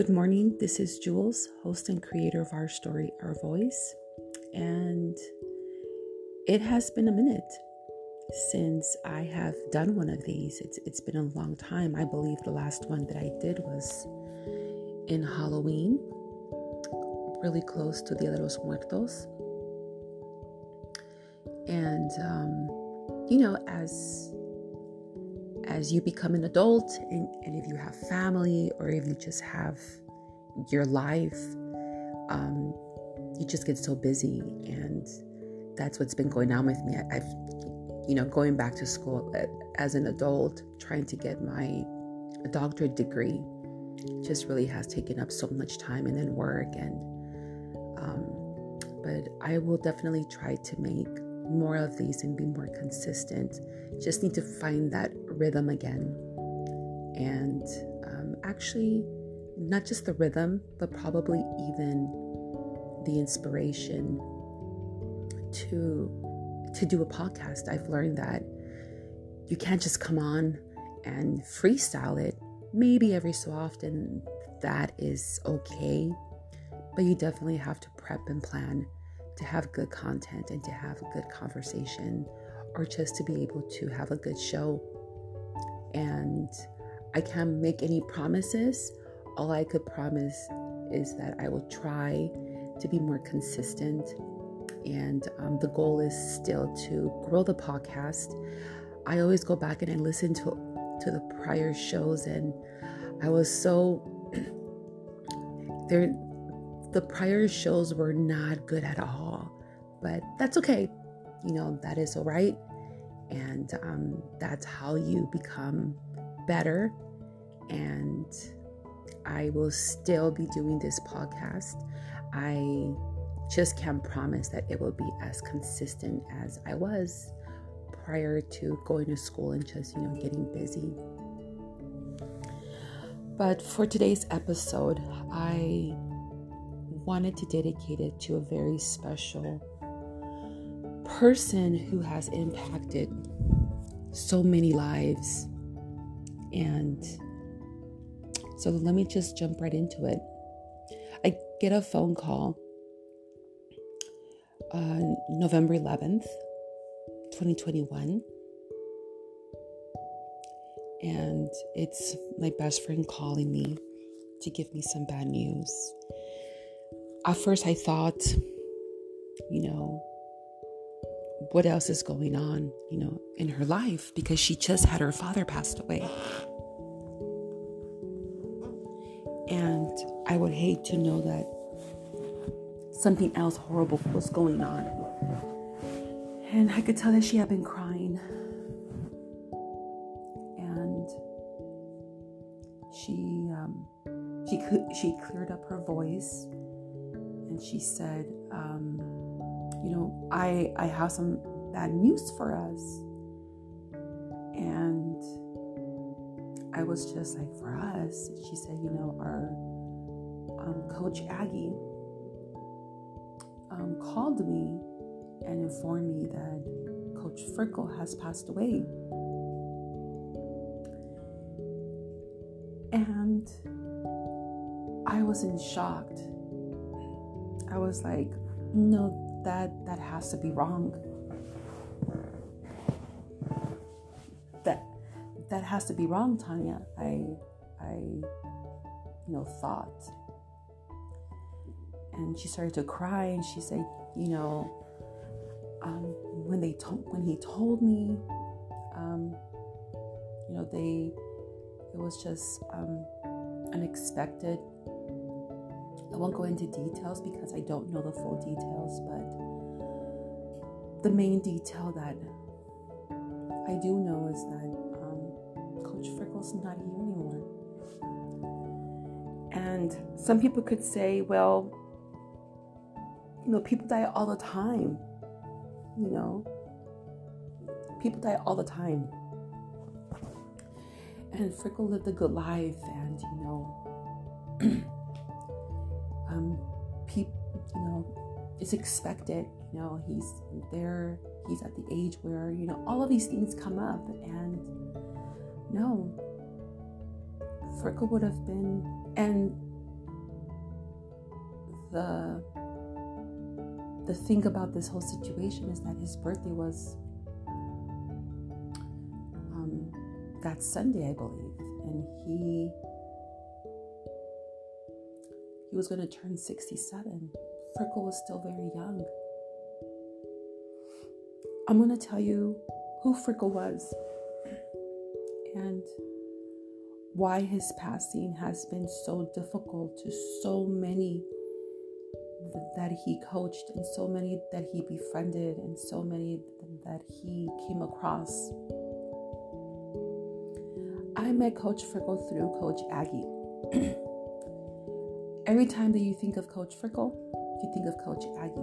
Good morning. This is Jules, host and creator of Our Story, Our Voice. And it has been a minute since I have done one of these. It's it's been a long time. I believe the last one that I did was in Halloween, really close to Dia de los Muertos. And um, you know, as as you become an adult and, and if you have family or if you just have your life, um, you just get so busy. And that's what's been going on with me. I, I've, you know, going back to school uh, as an adult, trying to get my doctorate degree just really has taken up so much time and then work and um, but i will definitely try to make more of these and be more consistent. Just need to find that rhythm again. And um, actually, not just the rhythm, but probably even the inspiration to to do a podcast. I've learned that you can't just come on and freestyle it. Maybe every so often that is okay, but you definitely have to prep and plan to have good content and to have a good conversation or just to be able to have a good show. And I can't make any promises. All I could promise is that I will try to be more consistent. And um, the goal is still to grow the podcast. I always go back and I listen to to the prior shows, and I was so there the prior shows were not good at all, but that's okay. You know, that is all right. And um, that's how you become better. And I will still be doing this podcast. I just can't promise that it will be as consistent as I was prior to going to school and just, you know, getting busy. But for today's episode, I wanted to dedicate it to a very special person who has impacted so many lives. And so let me just jump right into it. I get a phone call on November 11th, 2021. And it's my best friend calling me to give me some bad news at first I thought, you know, what else is going on, you know, in her life because she just had her father passed away. And I would hate to know that something else horrible was going on. And I could tell that she had been crying. And she um, she she cleared up her voice and she said, um, "You know, I I have some bad news for us." And I was just like, "For us?" She said, "You know, our um, coach Aggie um, called me and informed me that Coach Frickel has passed away." And I was in shocked I was like, no, that that has to be wrong. That that has to be wrong, Tanya. I I you know thought. And she started to cry and she said, you know, um, when they told when he told me, um, you know, they it was just um, unexpected won't go into details because I don't know the full details, but the main detail that I do know is that um, Coach Frickel's not here anymore. And some people could say, well, you know, people die all the time. You know, people die all the time. And Frickel lived a good life, and you know, it's expected. You know, he's there. He's at the age where you know all of these things come up, and no, Frickel would have been, and the the thing about this whole situation is that his birthday was um, that Sunday, I believe, and he he was going to turn 67. Frickel was still very young. I'm going to tell you who Frickel was and why his passing has been so difficult to so many that he coached and so many that he befriended and so many that he came across. I met Coach Frickel through Coach Aggie. Every time that you think of Coach Frickel, you think of Coach Aggie,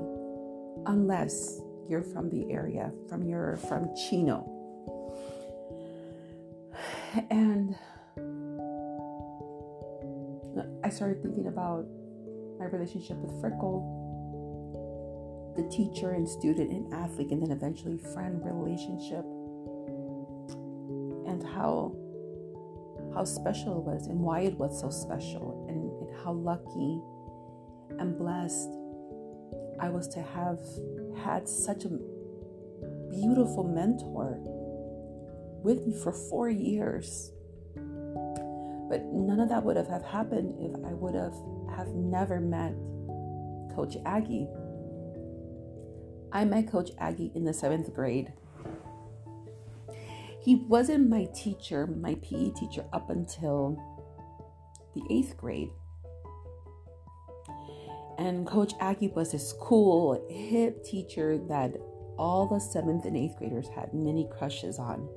unless you're from the area, from your from Chino. And I started thinking about my relationship with Frickel, the teacher and student and athlete, and then eventually friend relationship, and how how special it was and why it was so special and, and how lucky and blessed I was to have had such a beautiful mentor with me for four years. But none of that would have happened if I would have have never met Coach Aggie. I met Coach Aggie in the seventh grade. He wasn't my teacher, my PE teacher, up until the eighth grade. And Coach Aggie is cool, hip teacher that all the seventh and eighth graders had many crushes on.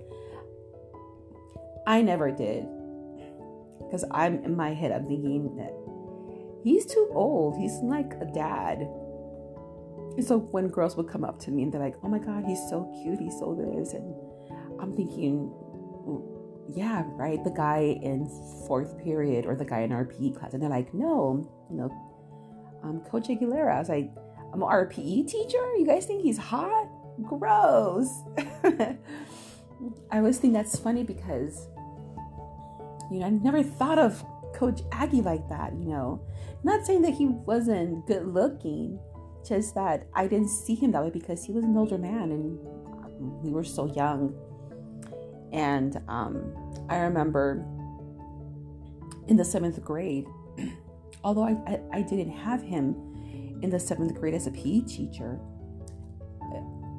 I never did. Because I'm in my head, I'm thinking that he's too old. He's like a dad. And so when girls would come up to me and they're like, oh my God, he's so cute, he's so this. And I'm thinking, yeah, right, the guy in fourth period or the guy in our PE class. And they're like, no, you know, um, Coach Aguilera. I was like, I'm an RPE teacher? You guys think he's hot? Gross. I always think that's funny because, you know, I never thought of Coach Aggie like that, you know. Not saying that he wasn't good looking, just that I didn't see him that way because he was an older man and we were so young. And um, I remember in the seventh grade, although I, I, I didn't have him in the seventh grade as a PE teacher,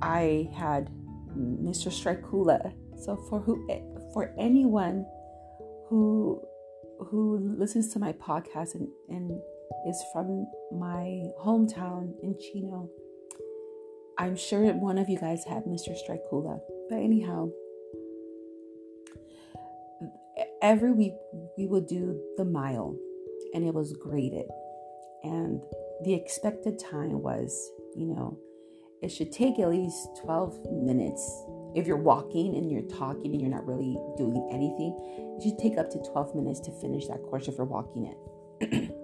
I had Mr. Strikula. So for who for anyone who who listens to my podcast and, and is from my hometown in Chino, I'm sure one of you guys had Mr. Strikula. But anyhow, every week we will do the mile and it was graded. And the expected time was, you know, it should take at least 12 minutes. If you're walking and you're talking and you're not really doing anything, it should take up to 12 minutes to finish that course if you're walking it.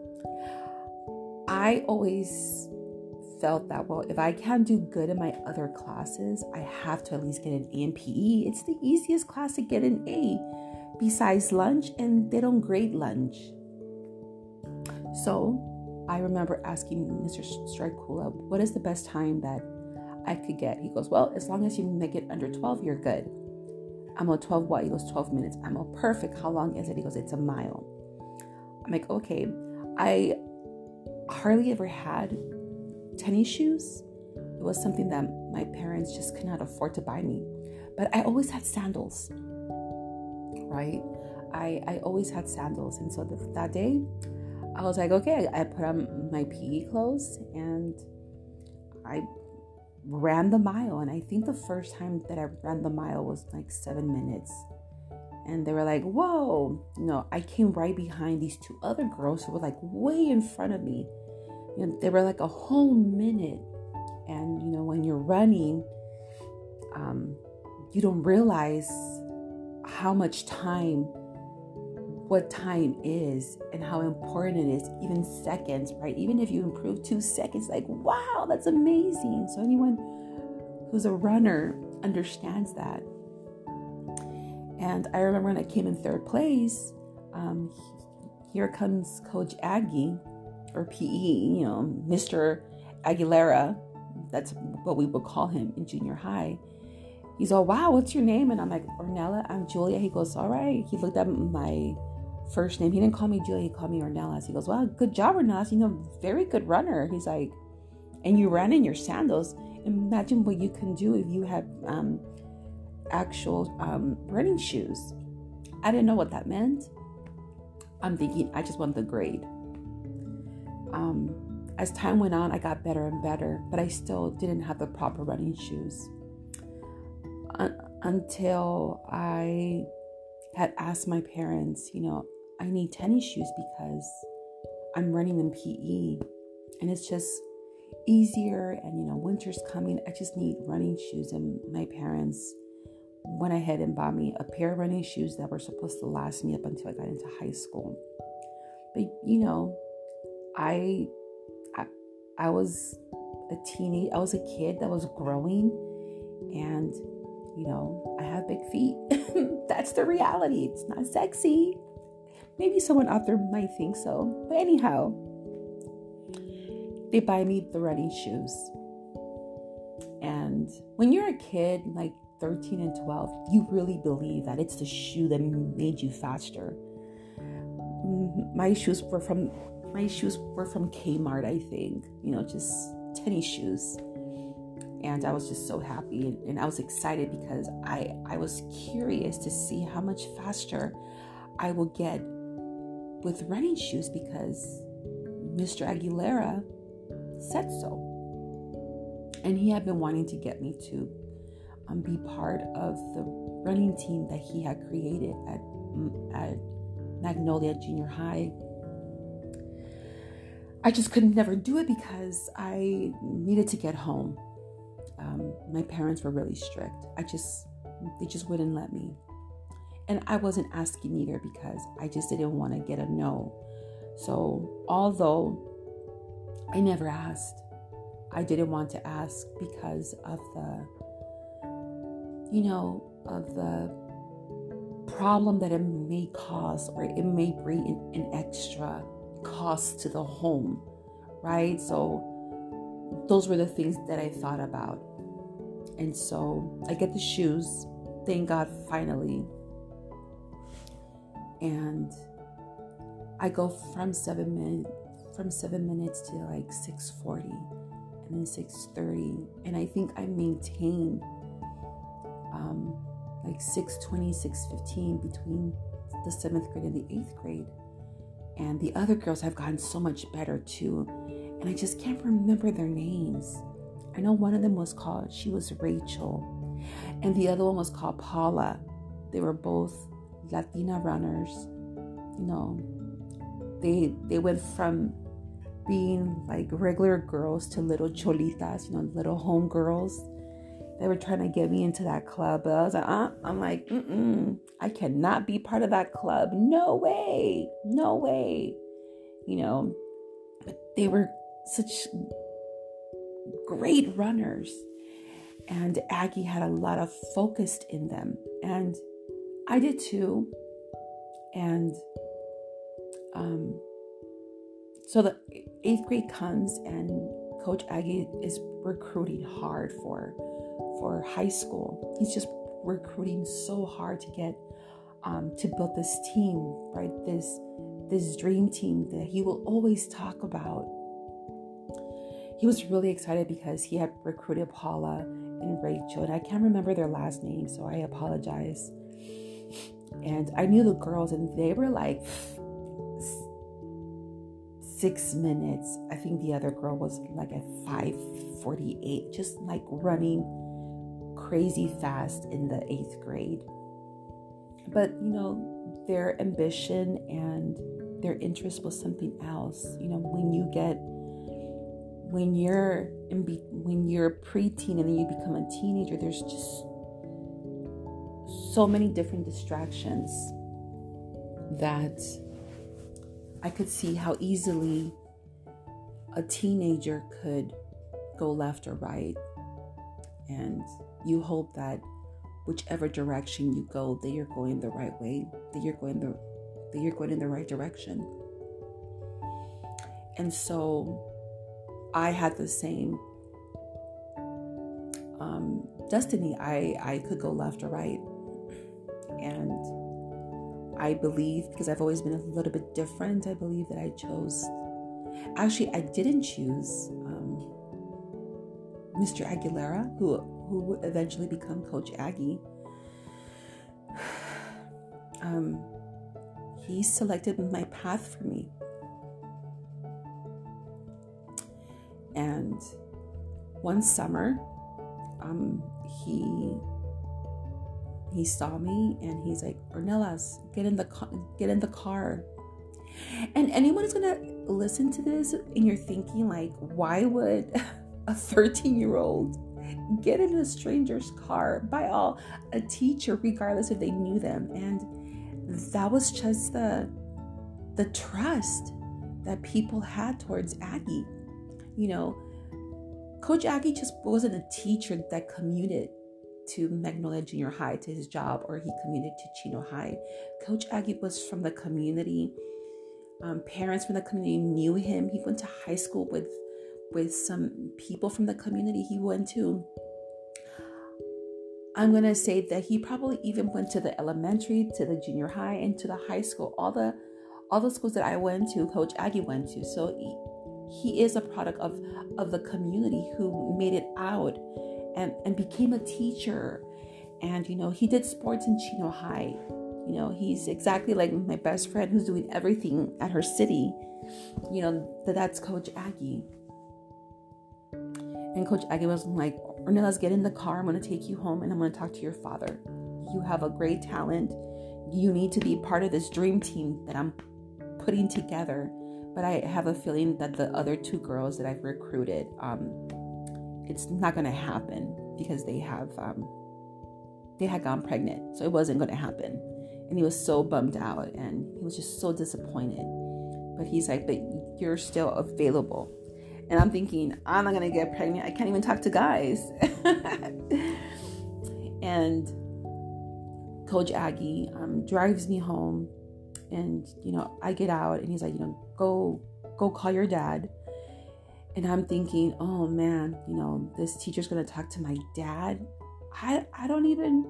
I always felt that, well, if I can't do good in my other classes, I have to at least get an A in PE. It's the easiest class to get an A besides lunch, and they don't grade lunch. So I remember asking Mr. Strikula, what is the best time that I could get? He goes, well, as long as you make it under 12, you're good. I'm a 12 what? He goes, 12 minutes. I'm a perfect. How long is it? He goes, it's a mile. I'm like, okay. I hardly ever had tennis shoes. It was something that my parents just could not afford to buy me. But I always had sandals, right? I, I always had sandals. And so the, that day, I was like, okay, I put on my PE clothes and I ran the mile. And I think the first time that I ran the mile was like seven minutes. And they were like, whoa. You know, I came right behind these two other girls who were like way in front of me. You know, they were like a whole minute. And, you know, when you're running, um, you don't realize how much time what time is and how important it is, even seconds, right? Even if you improve two seconds, like, wow, that's amazing. So, anyone who's a runner understands that. And I remember when I came in third place, um, here comes Coach Aggie, or PE, you know, Mr. Aguilera. That's what we would call him in junior high. He's all, wow, what's your name? And I'm like, Ornella, I'm Julia. He goes, all right. He looked at my first name. He didn't call me Julia, he called me Ornelas. He goes, Well, good job, Ornelas. You know, very good runner. He's like, and you ran in your sandals. Imagine what you can do if you have um, actual um, running shoes. I didn't know what that meant. I'm thinking I just want the grade. Um, as time went on, I got better and better, but I still didn't have the proper running shoes. Un- until I had asked my parents, you know, I need tennis shoes because I'm running in PE and it's just easier and you know winter's coming. I just need running shoes and my parents went ahead and bought me a pair of running shoes that were supposed to last me up until I got into high school. But you know I I, I was a teenage I was a kid that was growing and you know I have big feet. That's the reality. It's not sexy Maybe someone out there might think so. But anyhow, they buy me the running shoes. And when you're a kid, like 13 and 12, you really believe that it's the shoe that made you faster. Mm, my shoes were from my shoes were from Kmart, I think. You know, just tennis shoes. And I was just so happy and, and I was excited because I I was curious to see how much faster I will get with running shoes because Mr. Aguilera said so. And he had been wanting to get me to um, be part of the running team that he had created at, at Magnolia Junior High. I just could never do it because I needed to get home. Um, my parents were really strict. I just, they just wouldn't let me. And I wasn't asking either because I just didn't want to get a no. So, although I never asked, I didn't want to ask because of the, you know, of the problem that it may cause or it may bring an, an extra cost to the home, right? So, those were the things that I thought about. And so I get the shoes. Thank God, finally, and I go from seven minutes from seven minutes to like 640 and then 630 and I think I maintain um, like 620 615 between the seventh grade and the eighth grade. And the other girls have gotten so much better too. And I just can't remember their names. I know one of them was called she was Rachel. And the other one was called Paula. They were both Latina runners, you know, they they went from being like regular girls to little cholitas, you know, little home girls. They were trying to get me into that club, but I was like, uh, I'm like, mm mm, I cannot be part of that club. No way, no way, you know. But they were such great runners, and Aggie had a lot of focus in them, and I did too. And um, so the eighth grade comes and Coach Aggie is recruiting hard for for high school. He's just recruiting so hard to get um, to build this team, right? This this dream team that he will always talk about. He was really excited because he had recruited Paula and Rachel, and I can't remember their last names, so I apologize. And I knew the girls, and they were like six minutes. I think the other girl was like at 548, just like running crazy fast in the eighth grade. But, you know, their ambition and their interest was something else. You know, when you get when you're in be, when you're preteen and then you become a teenager, there's just so many different distractions that I could see how easily a teenager could go left or right. And you hope that whichever direction you go, that you're going the right way, that you're going the that you're going in the right direction. and so I had the same um, destiny. I, I could go left or right. And I believe, because I've always been a little bit different, I believe that I chose. Actually, I didn't choose um, Mr. Aguilera, who, who would eventually become Coach Aggie. Um, he selected my path for me. And one summer, um, he he saw me and he's like, Ornelas, get in the car, get in the car. And anyone who's gonna listen to this and you're thinking like, why would a 13 year old get in a stranger's car by all a teacher, regardless if they knew them? And that was just the the trust that people had towards Aggie. You know, Coach Aggie just wasn't a teacher that commuted to Magnolia Junior High to his job or he commuted to Chino High. Coach Aggie was from the community. Um, parents from the community knew him. He went to high school with with some people from the community he went to. I'm gonna say that he probably even went to the elementary, to the junior high, and to the high school. All the all the schools that I went to, Coach Aggie went to. So he, he is a product of of the community who made it out and and became a teacher. And you know, he did sports in Chino High. You know, he's exactly like my best friend who's doing everything at her city. You know, that that's Coach Aggie. And Coach Aggie was like, Ornelas, get in the car. I'm going to take you home and I'm going to talk to your father. You have a great talent. You need to be part of this dream team that I'm putting together. But I have a feeling that the other two girls that I've recruited, um, it's not going to happen because they have um, they had gone pregnant, so it wasn't going to happen. And he was so bummed out, and he was just so disappointed. But he's like, "But you're still available." And I'm thinking, I'm not gonna get pregnant. I can't even talk to guys. and Coach Aggie um, drives me home, and you know, I get out, and he's like, you know, go, go call your dad. And I'm thinking, oh man, you know, this teacher's gonna talk to my dad. I I don't even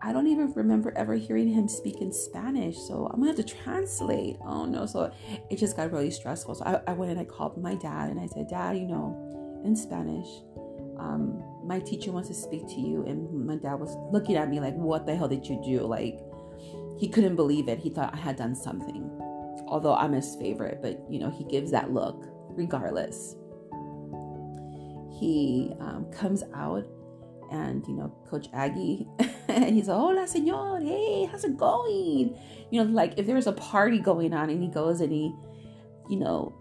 I don't even remember ever hearing him speak in Spanish. So I'm gonna have to translate. Oh no. So it just got really stressful. So I, I went and I called my dad and I said, Dad, you know, in Spanish, um, my teacher wants to speak to you. And my dad was looking at me like, What the hell did you do? Like, he couldn't believe it. He thought I had done something. Although I'm his favorite, but you know, he gives that look regardless. He um, comes out and you know coach aggie and he's like hola señor. Hey how's it going? You know like if there's a party going on and he goes and he you know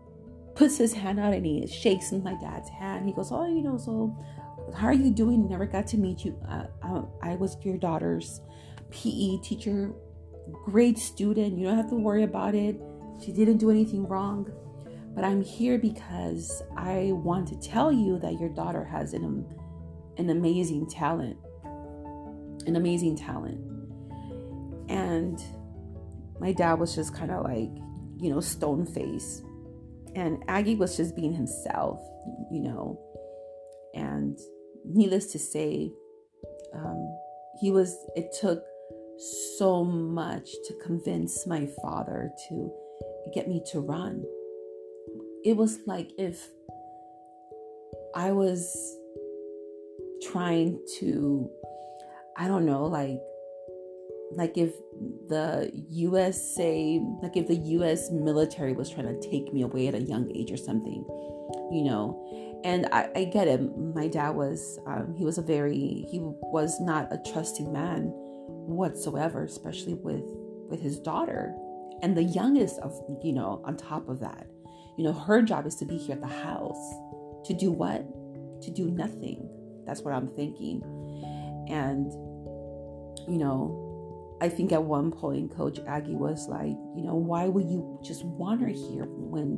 puts his hand out and he shakes my dad's hand he goes oh you know so how are you doing? Never got to meet you. Uh, I, I was your daughter's pe teacher great student. You don't have to worry about it. She didn't do anything wrong but i'm here because i want to tell you that your daughter has an an amazing talent. An amazing talent. And my dad was just kind of like, you know, stone face. And Aggie was just being himself, you know. And needless to say, um, he was, it took so much to convince my father to get me to run. It was like if I was trying to I don't know, like like if the USA like if the US military was trying to take me away at a young age or something, you know. And I, I get it. My dad was um, he was a very he was not a trusting man whatsoever, especially with with his daughter and the youngest of you know on top of that you know her job is to be here at the house to do what to do nothing that's what I'm thinking. And, you know, I think at one point, Coach Aggie was like, you know, why would you just want her here when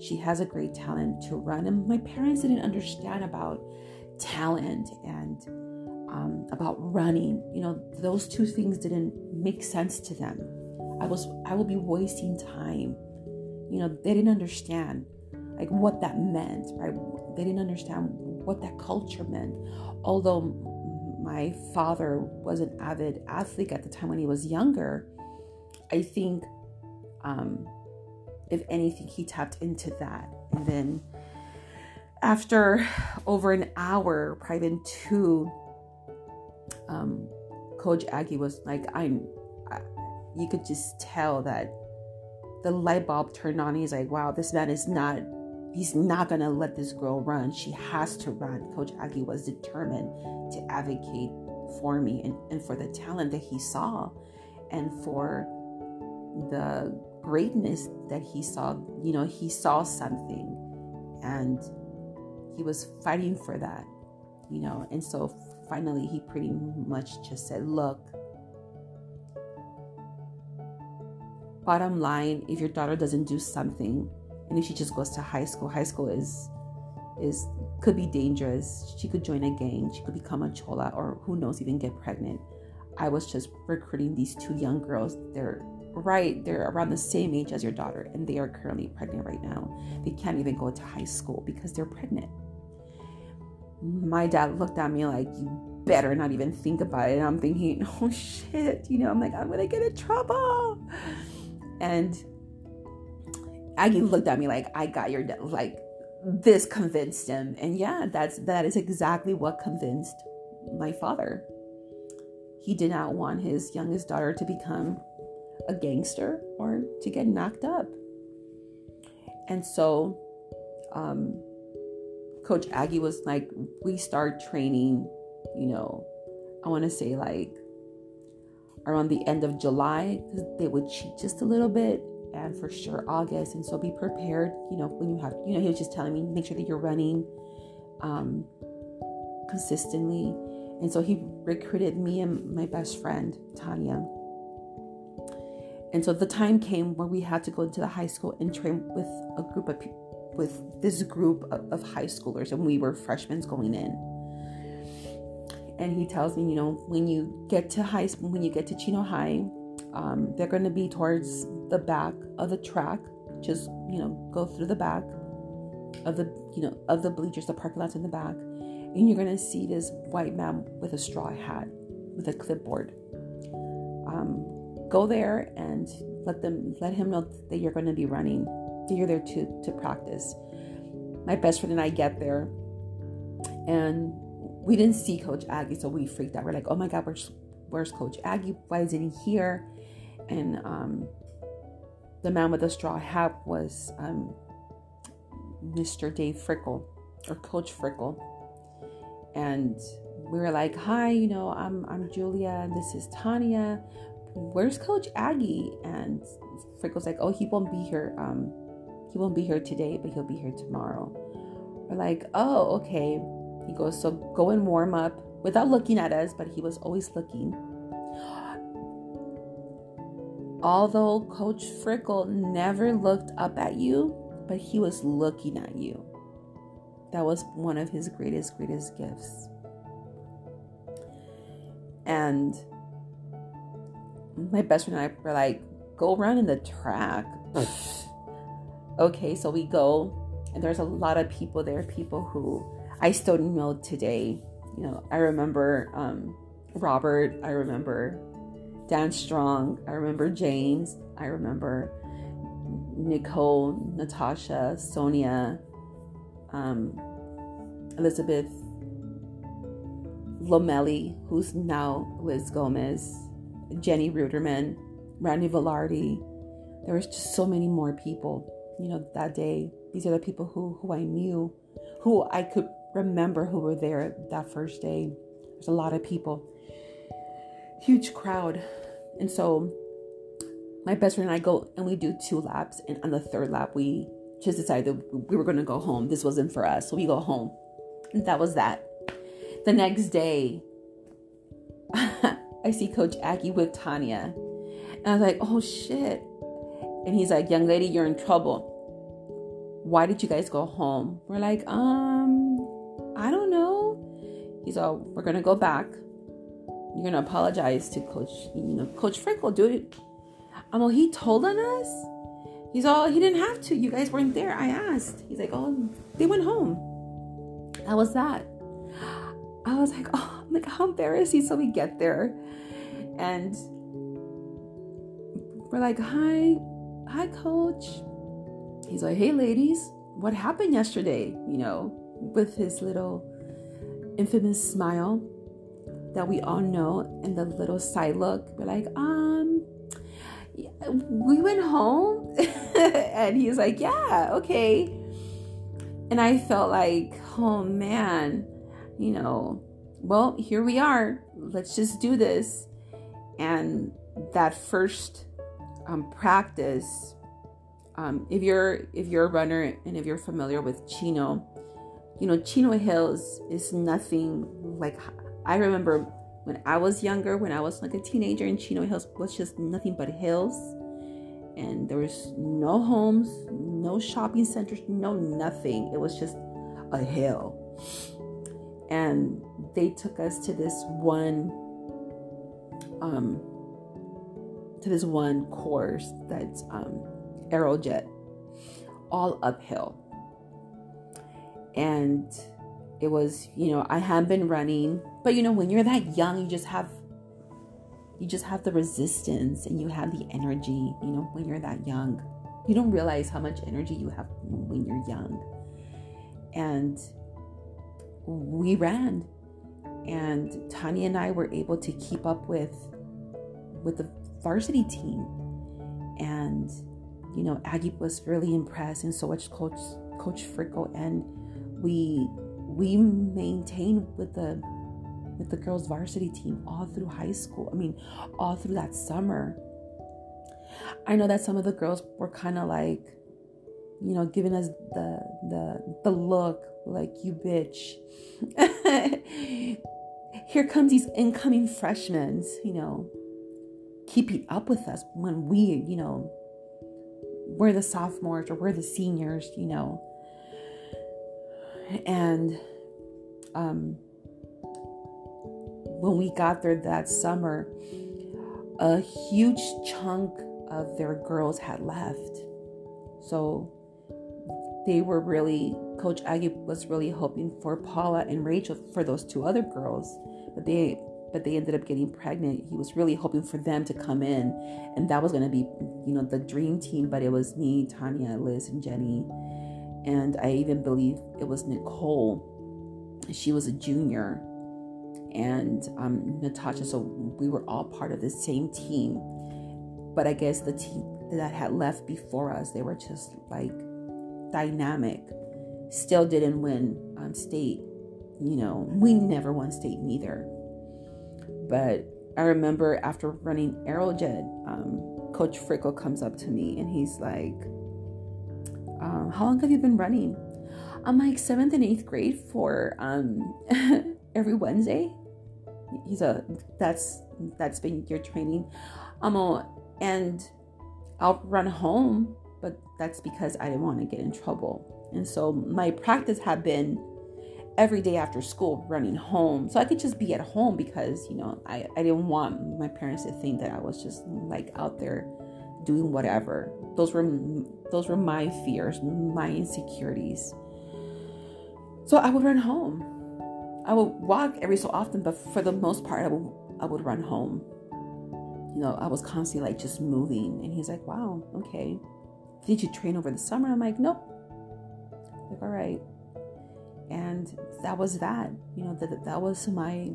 she has a great talent to run? And my parents didn't understand about talent and um, about running. You know, those two things didn't make sense to them. I was, I will be wasting time. You know, they didn't understand. like what that meant, right? They didn't understand what that culture meant. Although my father was an avid athlete at the time when he was younger, I think, um, if anything, he tapped into that. And then after over an hour, probably even two, um, Coach Aggie was like, I'm, I, you could just tell that the light bulb turned on. He's like, wow, this man is not he's not going to let this girl run. She has to run. Coach Aggie was determined to advocate for me and, and for the talent that he saw and for the greatness that he saw. You know, he saw something and he was fighting for that, you know. And so finally, he pretty much just said, Look, bottom line, if your daughter doesn't do something, and if she just goes to high school high school is is could be dangerous. She could join a gang. She could become a chola or who knows even get pregnant. I was just recruiting these two young girls. They're right they're around the same age as your daughter and they are currently pregnant right now. They can't even go to high school because they're pregnant. My dad looked at me like you better not even think about it. And i'm thinking oh shit you know i'm like i'm gonna get in trouble and Aggie looked at me like I got your like this convinced him. And yeah, that's that is exactly what convinced my father. He did not want his youngest daughter to become a gangster or to get knocked up. And so um, Coach Aggie was like, we start training, you know, I want to say like around the end of July, because they would cheat just a little bit and for sure August. And so be prepared, you know, when you have, you know, he was just telling me, make sure that you're running um, consistently. And so he recruited me and my best friend, Tanya. And so the time came where we had to go into the high school and train with a group of people, with this group of, of high schoolers, and we were freshmen going in. And he tells me, you know, when you get to high school, when you get to Chino High, um, they're going to be towards the back of the track. Just you know, go through the back of the you know of the bleachers, the parking lots in the back, and you're going to see this white man with a straw hat with a clipboard. Um, go there and let them let him know that you're going to be running. That you're there to to practice. My best friend and I get there, and we didn't see Coach Aggie, so we freaked out. We're like, "Oh my God, where's where's Coach Aggie? Why isn't he here?" and um, the man with the straw hat was um, Mr. Dave Frickel or Coach Frickel, and we were like, "Hi, you know, I'm I'm Julia, and this is Tanya. Where's Coach Aggie?" And Frickel's like, "Oh, he won't be here. Um, he won't be here today, but he'll be here tomorrow." We're like, "Oh, okay." He goes, "So go and warm up." Without looking at us, but he was always looking Although Coach Frickel never looked up at you, but he was looking at you. That was one of his greatest, greatest gifts. And my best friend and I were like, go run in the track. okay, so we go, and there's a lot of people there, people who I still know today. You know, I remember um, Robert, I remember Dan Strong. I remember James. I remember Nicole, Natasha, Sonia, um, Elizabeth Lomelli, who's now Liz Gomez, Jenny Ruderman, Randy Velarde. There was just so many more people, you know, that day. These are the people who, who I knew, who I could remember who were there that first day. There's a lot of people huge crowd. And so my best friend and I go and we do two laps. And on the third lap, we just decided we were going to go home. This wasn't for us. So we go home. And that was that. The next day, I see Coach Aggie with Tanya. And I was like, oh shit. And he's like, young lady, you're in trouble. Why did you guys go home? We're like, um. He's all, we're to go back you're gonna apologize to Coach, you know, Coach do it. Um, well, he told on us. He's all, he didn't have to. You guys weren't there. I asked. He's like, oh, they went home. How was that? I was like, oh, I'm like, how embarrassing. So we get there and we're like, hi, hi, coach. He's like, hey, ladies, what happened yesterday? You know, with his little infamous smile that we all know and the little side look. We're like, um, we went home. and he's like, yeah, okay. And I felt like, oh man, you know, well, here we are. Let's just do this. And that first um, practice, um, if you're if you're a runner and if you're familiar with Chino, you know Chino Hills is nothing like I remember when I was younger, when I was like a teenager, and Chino Hills was just nothing but hills, and there was no homes, no shopping centers, no nothing. It was just a hill, and they took us to this one um to this one course that's um aerojet all uphill and it was you know i had been running but you know when you're that young you just have you just have the resistance and you have the energy you know when you're that young. You don't realize how much energy you have when you're young. And we ran and Tanya and I were able to keep up with with the varsity team. And you know Aggie was really impressed and so much coach coach Frickel and we we maintained with the with the girls varsity team all through high school. I mean all through that summer. I know that some of the girls were kind of like you know giving us the the the look like you bitch. Here comes these incoming freshmen, you know, keeping up with us when we, you know, we're the sophomores or we're the seniors, you know. And um, when we got there that summer, a huge chunk of their girls had left. So they were really Coach Aggie was really hoping for Paula and Rachel for those two other girls, but they but they ended up getting pregnant. He was really hoping for them to come in, and that was going to be you know the dream team. But it was me, Tanya, Liz, and Jenny, and I even believe it was Nicole. She was a junior, and um, Natasha. So we were all part of the same team. But I guess the team that had left before us, they were just like dynamic still didn't win um, state. You know, we never won state neither. But I remember after running Aerojet, um, Coach Frickel comes up to me and he's like, um, "How long have you been running?" I'm like seventh and eighth grade for um, every Wednesday. He's a that's that's been your training, um, and I'll run home, but that's because I didn't want to get in trouble. And so my practice had been every day after school running home. So I could just be at home because, you know, I, I didn't want my parents to think that I was just like out there doing whatever. Those were those were my fears, my insecurities. So I would run home. I would walk every so often, but for the most part I would I would run home. You know, I was constantly like just moving and he's like, "Wow, okay. Did you train over the summer?" I'm like, "Nope like, all right. And that was that. You know, that that was my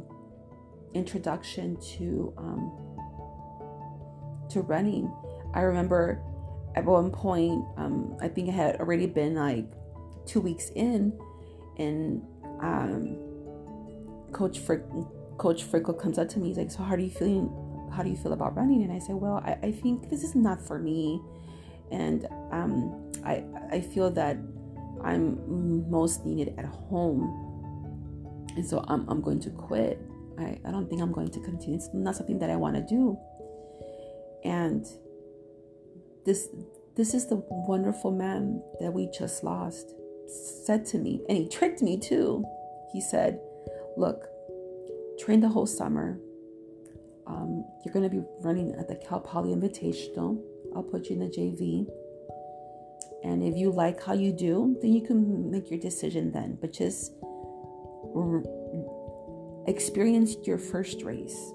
introduction to um, to running. I remember at one point, um, I think it had already been like two weeks in, and um, Coach Frick, Coach Frickel comes up to me. He's like, "So how do you feeling? How do you feel about running?" And I said, "Well, I, I think this is not for me, and um, I I feel that I'm most needed at home. And so I'm, I'm going to quit. I, I don't think I'm going to continue. It's not something that I want to do. And this this is the wonderful man that we just lost said to me, and he tricked me too. He said, Look, train the whole summer. Um, you're going to be running at the Cal Poly Invitational. I'll put you in the JV. And if you like how you do, then you can make your decision then. But just experience your first race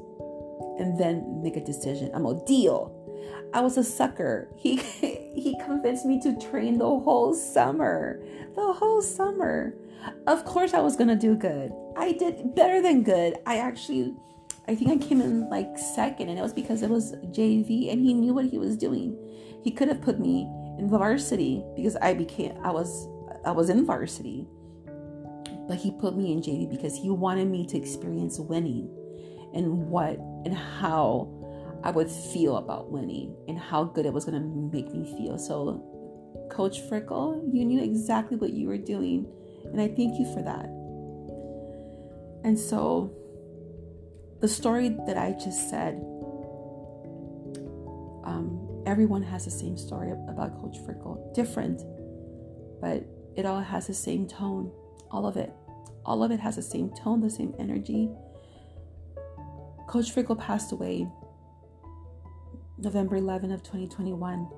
and then make a decision. I'm a deal. I was a sucker. He he convinced me to train the whole summer. The whole summer. Of course I was going to do good. I did better than good. I actually I think I came in like second and it was because it was JV and he knew what he was doing. He could have put me in varsity because I became I was I was in varsity. But he put me in JV because he wanted me to experience winning and what and how I would feel about winning and how good it was going to make me feel. So Coach Frickel, you knew exactly what you were doing and I thank you for that. And so the story that I just said, um, everyone has the same story about Coach Frickel, different, but it all has the same tone. All of it. All of it has the same tone, the same energy. Coach Frickel passed away November 11 of 2021.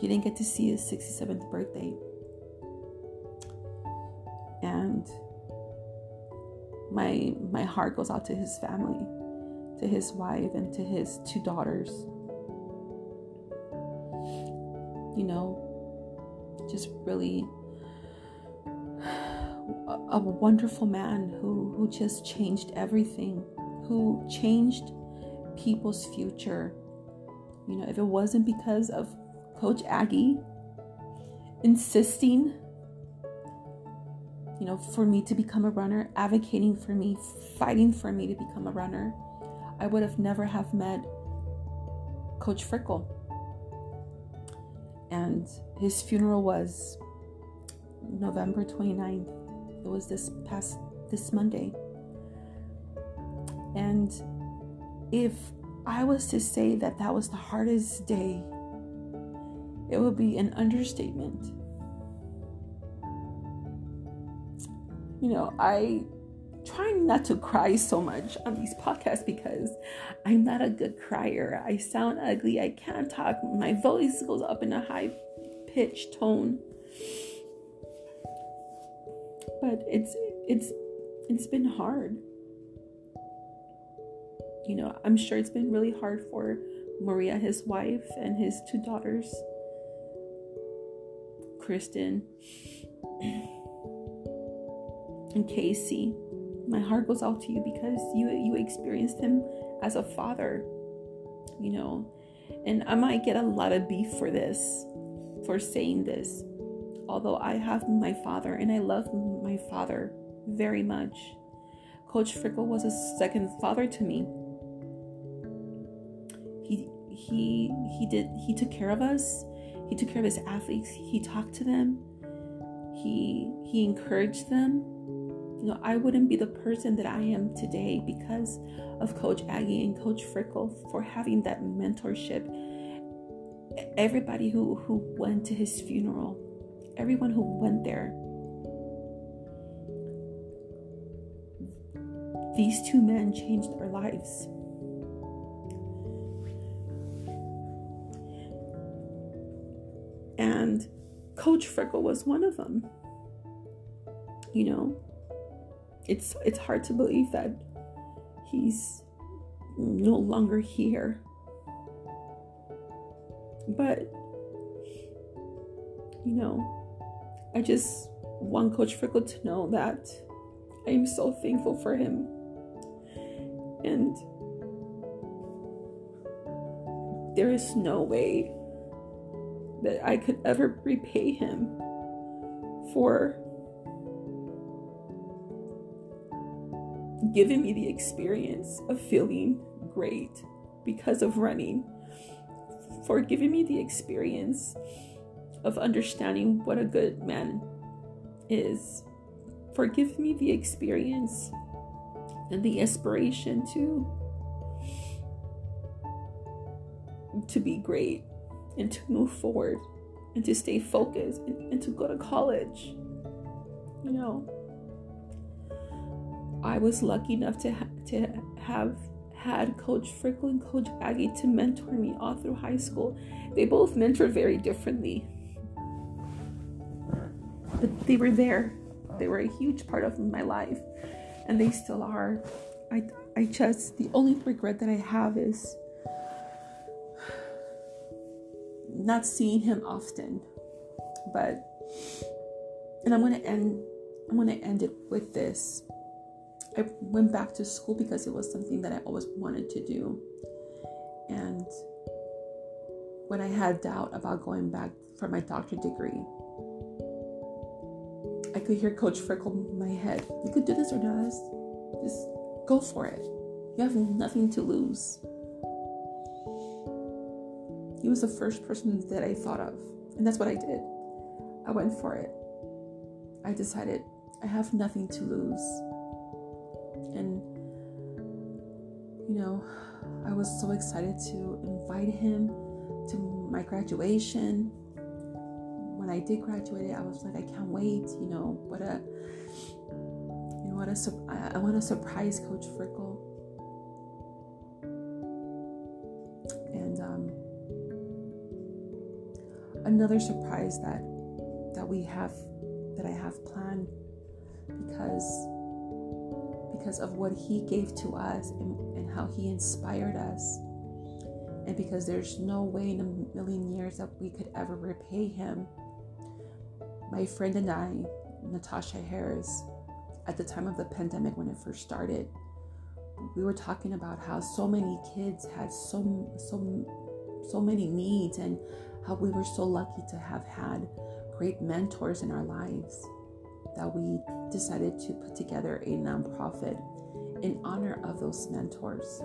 He didn't get to see his 67th birthday. And my my heart goes out to his family, to his wife and to his two daughters. You know, just really a, wonderful man who who just changed everything, who changed people's future. You know, if it wasn't because of Coach Aggie insisting you know, for me to become a runner, advocating for me, fighting for me to become a runner, I would have never have met Coach Frickel. And his funeral was November 29th. It was this past this Monday. And if I was to say that that was the hardest day, it would be an understatement. you know, I try not to cry so much on these podcasts because I'm not a good crier. I sound ugly. I can't talk. My voice goes up in a high pitched tone. But it's it's it's been hard. You know, I'm sure it's been really hard for Maria, his wife, and his two daughters, Kristen and Casey, my heart goes out to you because you you experienced him as a father, you know. And I might get a lot of beef for this, for saying this. Although I have my father and I love my father very much. Coach Frickel was a second father to me. He he he did he took care of us. He took care of his athletes. He talked to them. He he encouraged them you know, I wouldn't be the person that I am today because of Coach Aggie and Coach Frickel for having that mentorship. Everybody who, who went to his funeral, everyone who went there, these two men changed our lives. And Coach Frickel was one of them. You know, it's it's hard to believe that he's no longer here. But you know, I just want Coach Frickel to know that I am so thankful for him. And there is no way that I could ever repay him for giving me the experience of feeling great because of running, for giving me the experience of understanding what a good man is, for giving me the experience and the inspiration to to be great and to move forward and to stay focused and, and to go to college you know I was lucky enough to ha- to have had Coach Frickel and Coach Aggie to mentor me all through high school. They both mentored very differently. but they were there. They were a huge part of my life, and they still are. I, I just, the only regret that I have is not seeing him often. But, and I'm to end, I'm to end it with this. I went back to school because it was something that I always wanted to do. And when I had doubt about going back for my doctorate degree, I could hear Coach Frickel in my head. You could do this or not. Just go for it. You have nothing to lose. He was the first person that I thought of. And that's what I did. I went for it. I decided I have nothing to lose. And, you know, I was so excited to invite him to my graduation. When I did graduate, I was like, I can't wait. You know, what a, you know, what a, I want to surprise Coach Frickel. Another surprise that that we have that I have planned because because of what he gave to us and, and how he inspired us. And because there's no way in a million years that we could ever repay him. My friend and I Natasha Harris at the time of the pandemic when it first started we were talking about how so many kids had so so so many needs and how we were so lucky to have had great mentors in our lives that we decided to put together a nonprofit in honor of those mentors.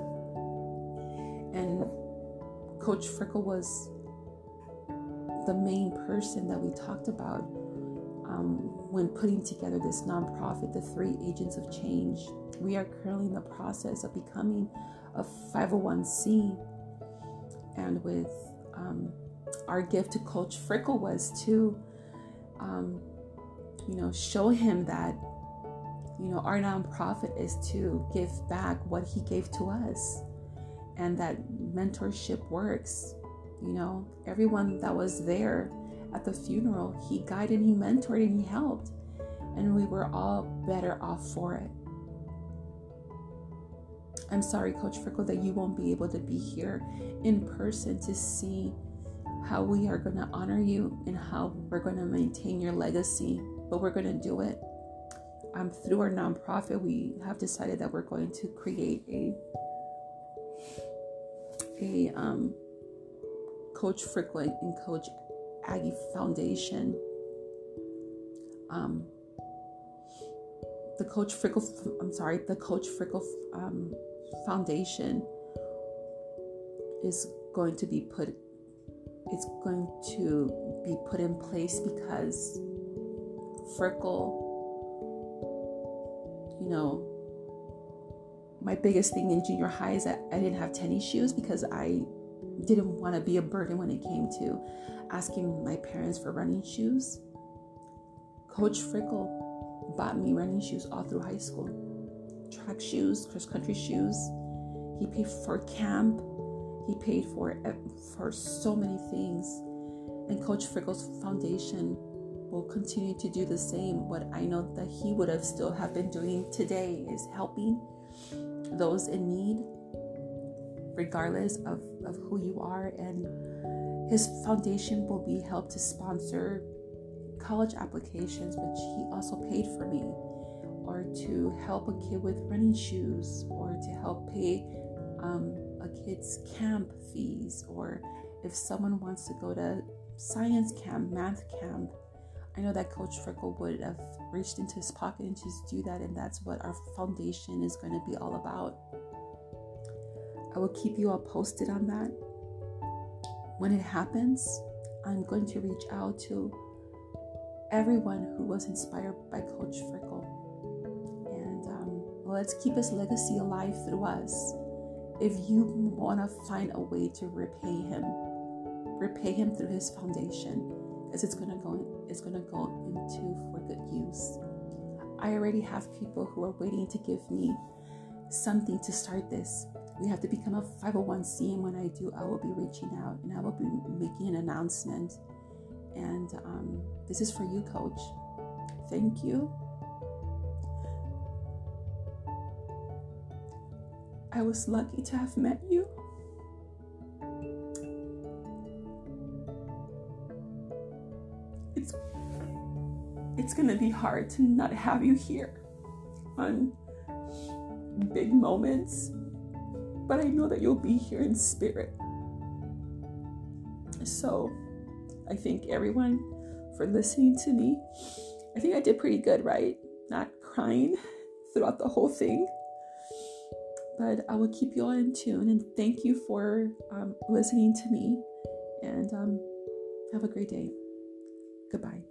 And Coach Frickel was the main person that we talked about um, when putting together this nonprofit, the Three Agents of Change. We are currently in the process of becoming a 501c. And with um, our gift to Coach Frickel was to, um, you know, show him that, you know, our nonprofit is to give back what he gave to us and that mentorship works. You know, everyone that was there at the funeral, he guided, he mentored, and he helped. And we were all better off for it. I'm sorry, Coach Frickel, that you won't be able to be here in person to see how we are going to honor you and how we're going to maintain your legacy, but we're going to do it. Um, through our nonprofit, we have decided that we're going to create a a um, Coach Frickel and Coach Aggie Foundation. Um, the Coach Frickel, I'm sorry, the Coach Frickel um, Foundation is going to be put it's going to be put in place because Frickel, you know, my biggest thing in junior high is that I didn't have tennis shoes because I didn't want to be a burden when it came to asking my parents for running shoes. Coach Frickel bought me running shoes all through high school track shoes, cross country shoes. He paid for camp he paid for for so many things. And Coach Frickel's foundation will continue to do the same. What I know that he would have still have been doing today is helping those in need, regardless of, of who you are. And his foundation will be helped to sponsor college applications, which he also paid for me, or to help a kid with running shoes, or to help pay um, a kid's camp fees or if someone wants to go to science camp, math camp, I know that Coach Frickel would have reached into his pocket and just do that, and that's what our foundation is going to be all about. I will keep you all posted on that. When it happens, I'm going to reach out to everyone who was inspired by Coach Frickel. And um, let's keep his legacy alive through us if you want to find a way to repay him, repay him through his foundation, because it's gonna go it's gonna go into for good use. I already have people who are waiting to give me something to start this. We have to become a 501c, and when I do, I will be reaching out and I will be making an announcement. And um, this is for you, coach. thank you. I was lucky to have met you. It's it's to be hard to not have you here on big moments, but I know that you'll be here in spirit. So, I thank everyone for listening to me. I think I did pretty good, right? Not crying throughout the whole thing. But I will keep you all in tune and thank you for um, listening to me. And um, have a great day. Goodbye.